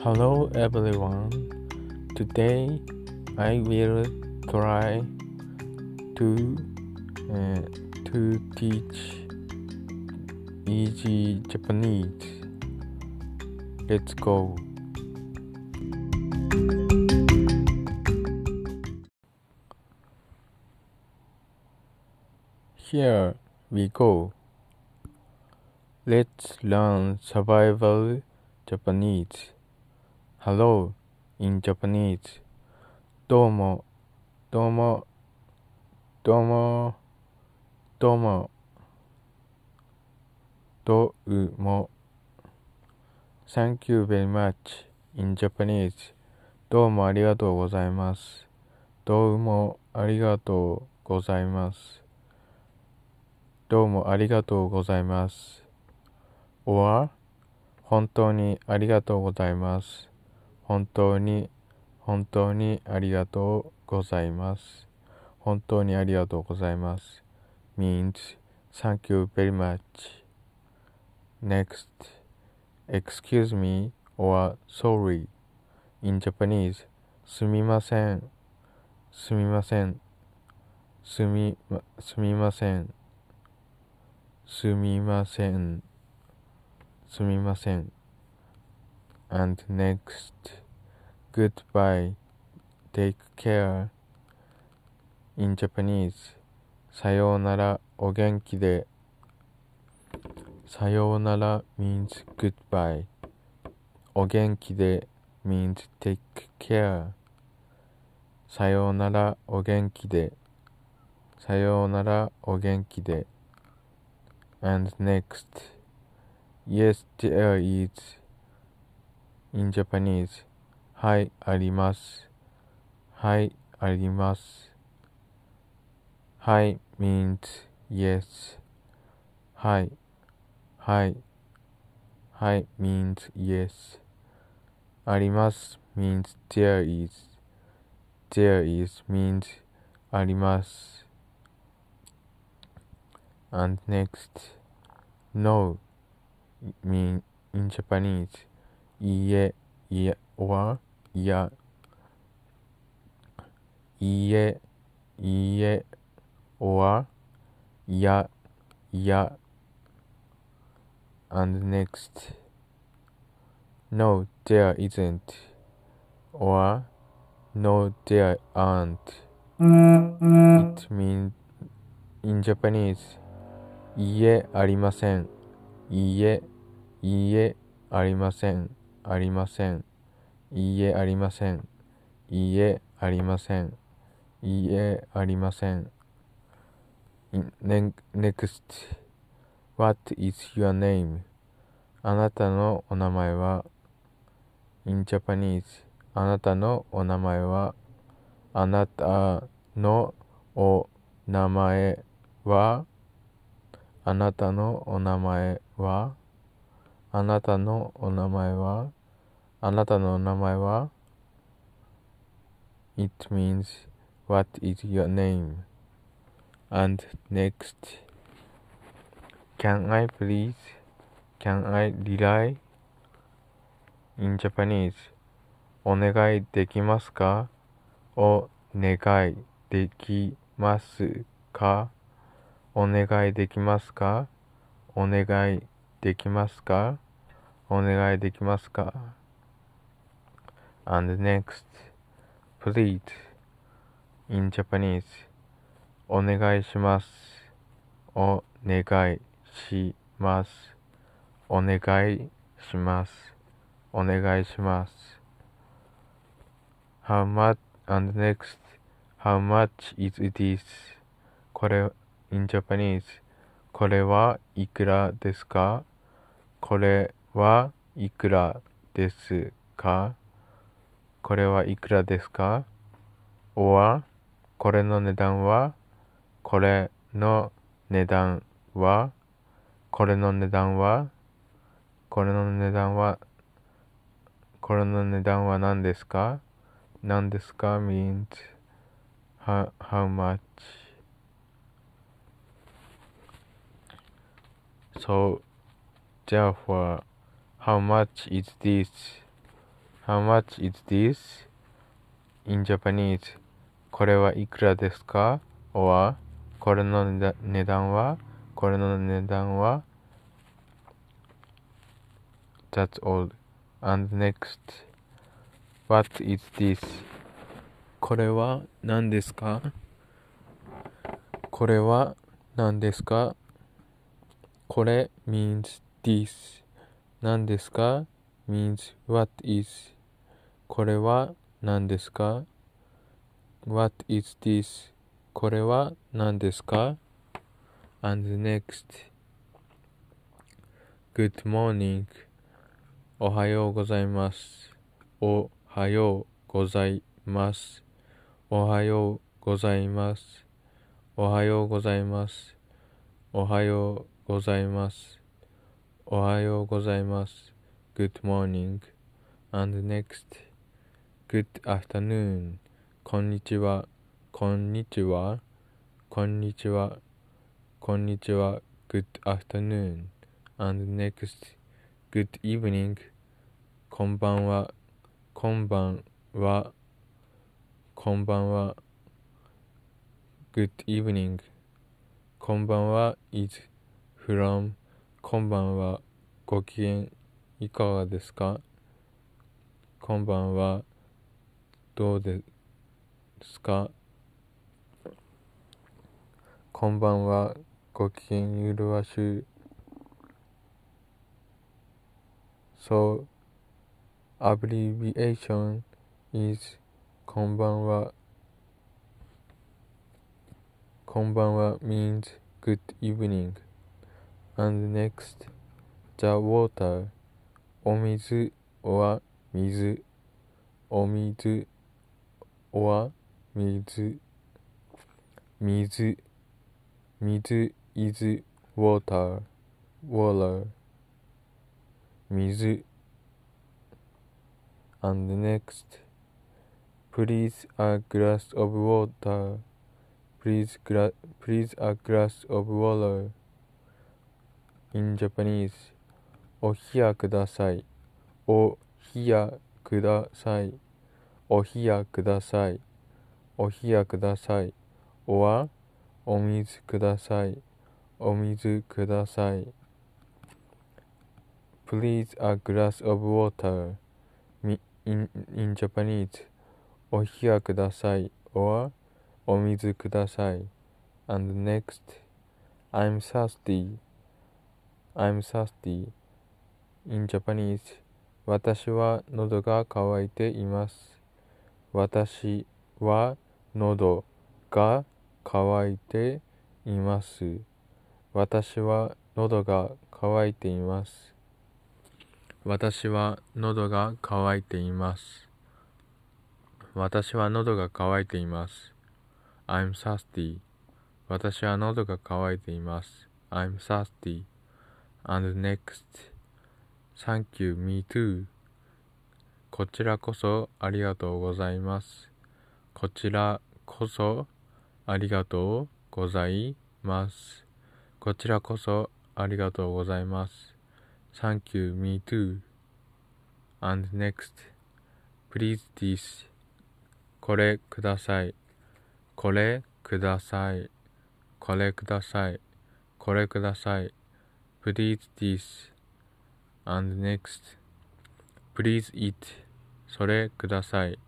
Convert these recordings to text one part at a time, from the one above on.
Hello everyone. Today I will try to uh, to teach easy Japanese. Let's go. Here we go. Let's learn survival Japanese. Hello in Japanese. どうも、どうも、どうも、どうも、どうも。Thank you very much in Japanese. どうもありがとうございます。どうもありがとうございます。どうもありがとうございます。or 本当にありがとうございます。本当に、本当にありがとうございます。本当にありがとうございます。means thank you very much. Next, excuse me or sorry. In Japanese, すみません。すみません。すみ、すみません。すみません。すみません。And next, goodbye, take care. In Japanese, さようなら、お元気で。さようなら means goodbye. お元気で means take care. さようなら、お元気で。さようなら、お元気で。And next, yes, there is in Japanese. はい、あります。はい、あります。はい means yes. はい、はい。はい means yes. あります means there is. There is means あります。And next, no mean in Japanese, いいえ、いえ、or いや、いいえ、いいえ、or いや、いや。And next, no, there isn't, or no, there aren't. It means in Japanese, いいえ、ありません。いいえ、いいえ、ありません。ありません。いいえ、ありません。いいえ、ありません。いいえ、ありません。next, what is your name? あなたのお名前は in Japanese あなたのお名前はあなたのお名前はあなたのお名前はあなたのお名前はあなたの名前は It means what is your name? And next Can I please? Can I rely? In Japanese お願いできますかお願いできますかお願いできますかお願いできますかお願いできますか And next, please, in Japanese, お願いします。お願いします。お願いします。お願いします。How much, and next, how much is this? これ in Japanese これはいくらですかこれはいくらですかこれはいくらですか？or これの値段はこれの値段はこれの値段はこれの値段はこれの値段は何ですか？何ですか？means how, how much? So, therefore, how much is this? How much is this? In Japanese これはいくらですか or これの値段はこれの値段は That's all. And next What is this? これは何ですかこれは何ですかこれ means this 何ですか means what is これは何ですか ?What is this? これは何ですか ?and next Good morning おはようございます。おはようございます。おはようございます。おはようございます。おはようございます。おはようございます。Good morning. And next Good afternoon こんにちはこんにちはこんにちはこんにちは Good afternoon and next Good evening こんばんはこんばんはこんばんは Good evening こんばんは is from こんばんはご機嫌いかがですかこんばんはどうですかこんばんは。ご機嫌ゆるわしゅ。So, abbreviation is こんばんは。こんばんは means good evening. And next, the water お水は水お水は水水水 is water water 水 and next please a glass of water please gra please a glass of water in Japanese お冷やくださいお冷やください お冷やください。お冷やください。おはお水ください。お水ください。Please a glass of water. In, in Japanese, お冷やください。or お水ください。And next, I'm thirsty. I'm thirsty. In Japanese, 私は喉が渇いています。私は喉が渇いています。私は喉が渇いています。私は喉が渇いています。私は喉が渇いています。I'm thirsty. 私は喉が渇いています。I'm thirsty. And next. Thank you, me too. こちらこそありがとうございます。こちらこそありがとうございます。こちらこそありがとうございます。Thank you, me too. And next, please this. これください。これください。これください。これください。Please this. And next, please eat. それください。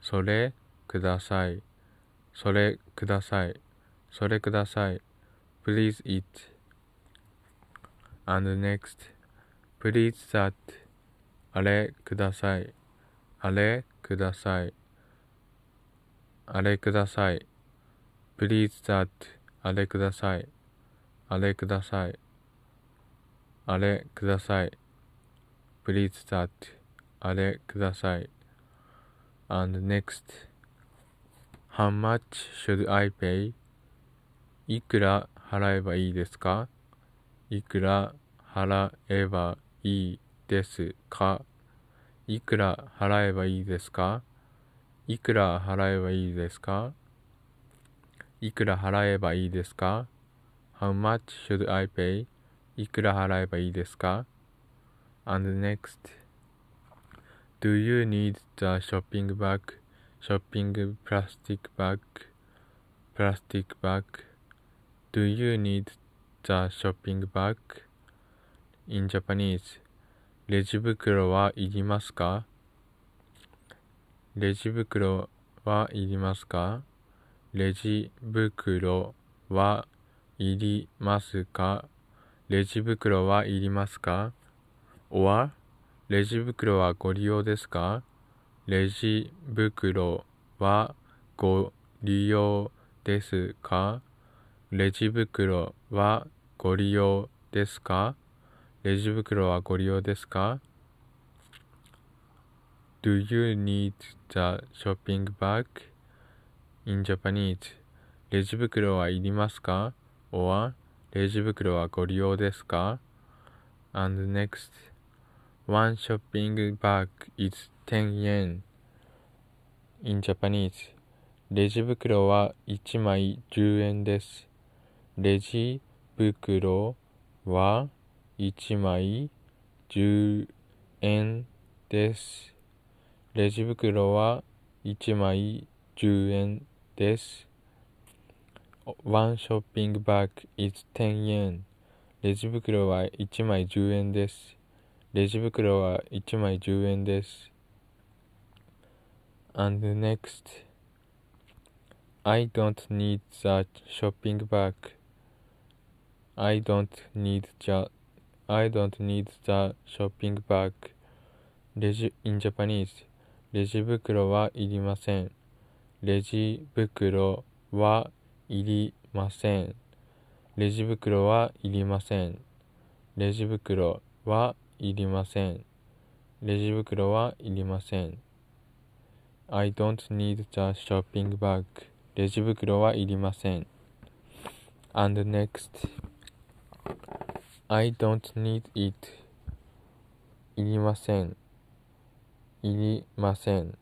それください。それください。それください。Please eat. And next, please that. あれください。あれください。あれください。Please that. あれください。あれください。あれください。Please that. あれください。And next, how much should I pay? いくら払えばいいですか？いくら払えばいいですか？いくら払えばいいですか？いくら払えばいいですか？いくら払えばいいですか ?How much should I pay? いくら払えばいいですか ?And next, Do you need the shopping bag? Shopping plastic bag? Plastic bag? Do you need the shopping bag? In Japanese レジ袋はいりますかレジ袋はいりますかレジ袋はいりますかレジ袋はいりますか ?or レジ袋はご利用ですか？レジ袋はご利用ですか？レジ袋はご利用ですか？レジ袋はご利用ですか？Do you need the shopping bag? In Japanese? レジ袋はいりますか ?or レジ袋はご利用ですか ?And next One shopping bag is 10 yen. In Japanese レジ袋は1枚10円です。レジ袋は1枚10円です。レジ袋は1枚10円です。One shopping bag is 10 yen. レジ袋は1枚10円です。レジ袋は1枚10円です。And next, I don't need the shopping bag. I don't need the I don't need the shopping bag. レジ in Japanese レジ袋はいりません。レジ袋はいりません。レジ袋はいりません。レジ袋はいりません。いりませんレジ袋はいりません。I don't need the shopping bag. レジ袋はいりません。And next, I don't need it. いりません。いりません。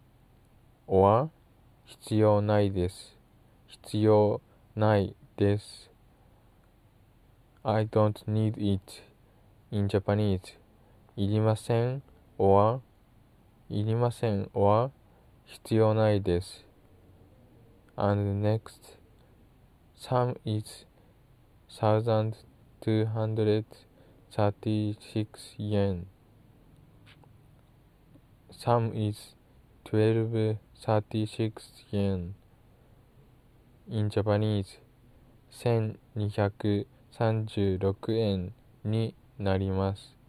or 必要ないです。必要ないです。I don't need it. In Japanese いりません or いりません or 必要ないです。And next some is thousand two hundred thirty six yen. Some is twelve thirty six yen. In Japanese 1236円になります。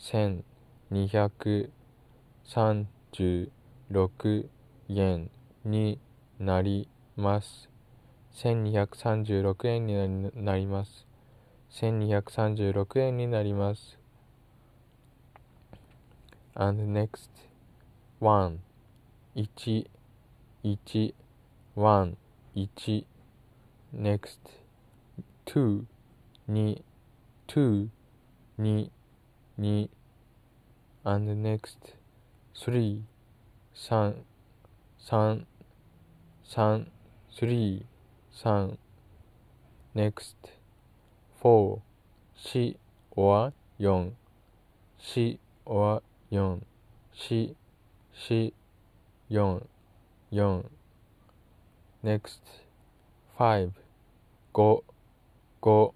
1236円になります。1236円になります。1236円になります。And next one 1 1 1 1 next two 2 two 2 2 and next three 3 3 3 three 3 next four 4 or 4 4 or 4 4 4 4 4 next five 5 5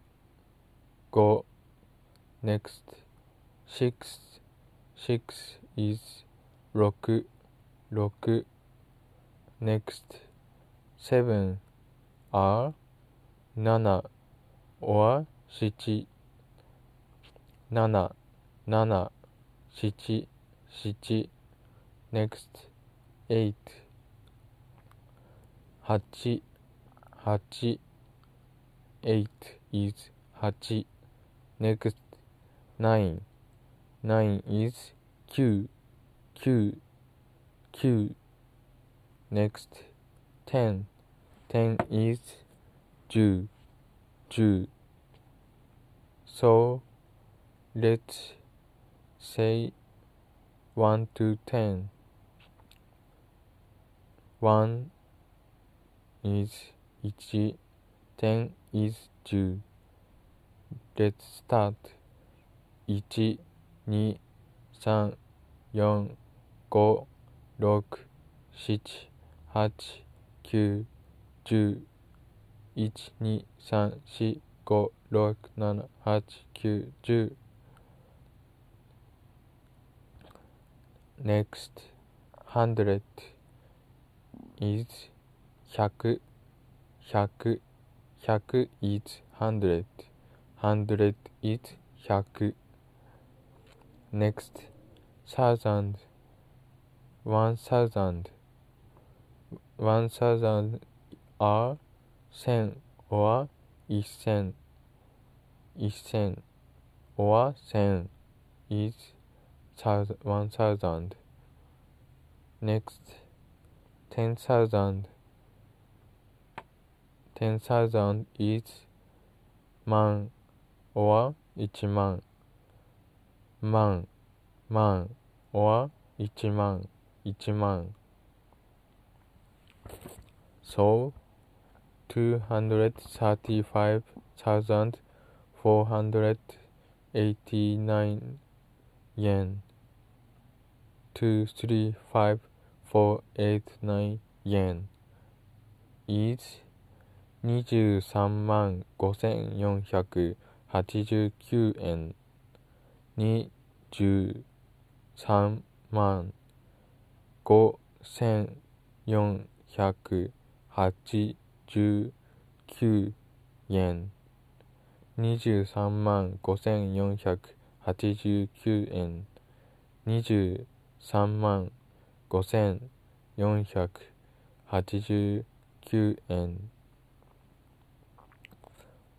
5 next six six is 6 6 next seven are 7 or 7 7 7 7 7 next eight. 8 8 eight is 8 next nine nine is Q Q Q next ten. Ten is 10 10 so let's say 1 to 10 1 is 1 10 is 10 let's start. 1 2 3 4 5、6、7、8、9、10、1、2、3、4、5、6、7、8、9、10 next hundred is 100 100 100 is hundred hundred is 100 next thousand one thousand one thousand are sen or isen isen or sen is one thousand. next ten thousand. Ten thousand is man or ichiman 万万万 or 一万一万 so two hundred thirty five thousand four hundred eighty nine yen two three five four eight nine yen is 23万5489円23万5489円23万5489円23万5489円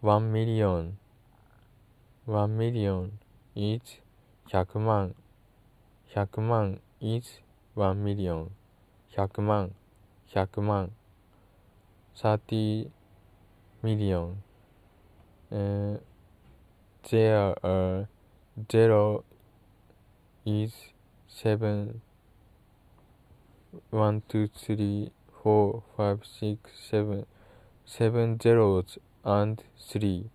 1 million 1 million is 100万100万 is 1 million 100万100万30 million uh, there are zero is seven one two three four five six seven seven zeros and three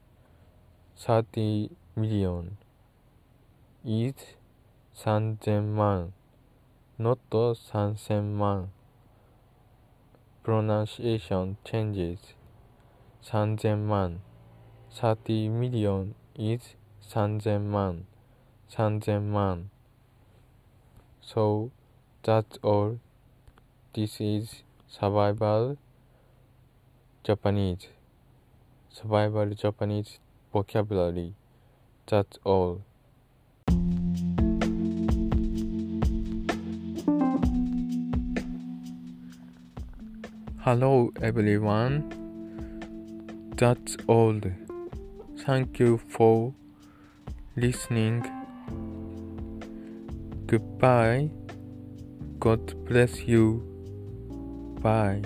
thirty million is 3000万 not 3000 man. Pronunciation changes. 3000 man. 30 million is 3000 man. 3000 man. So that's all. This is survival Japanese. Survival Japanese vocabulary. That's all. Hello everyone. That's all. Thank you for listening. Goodbye. God bless you. Bye.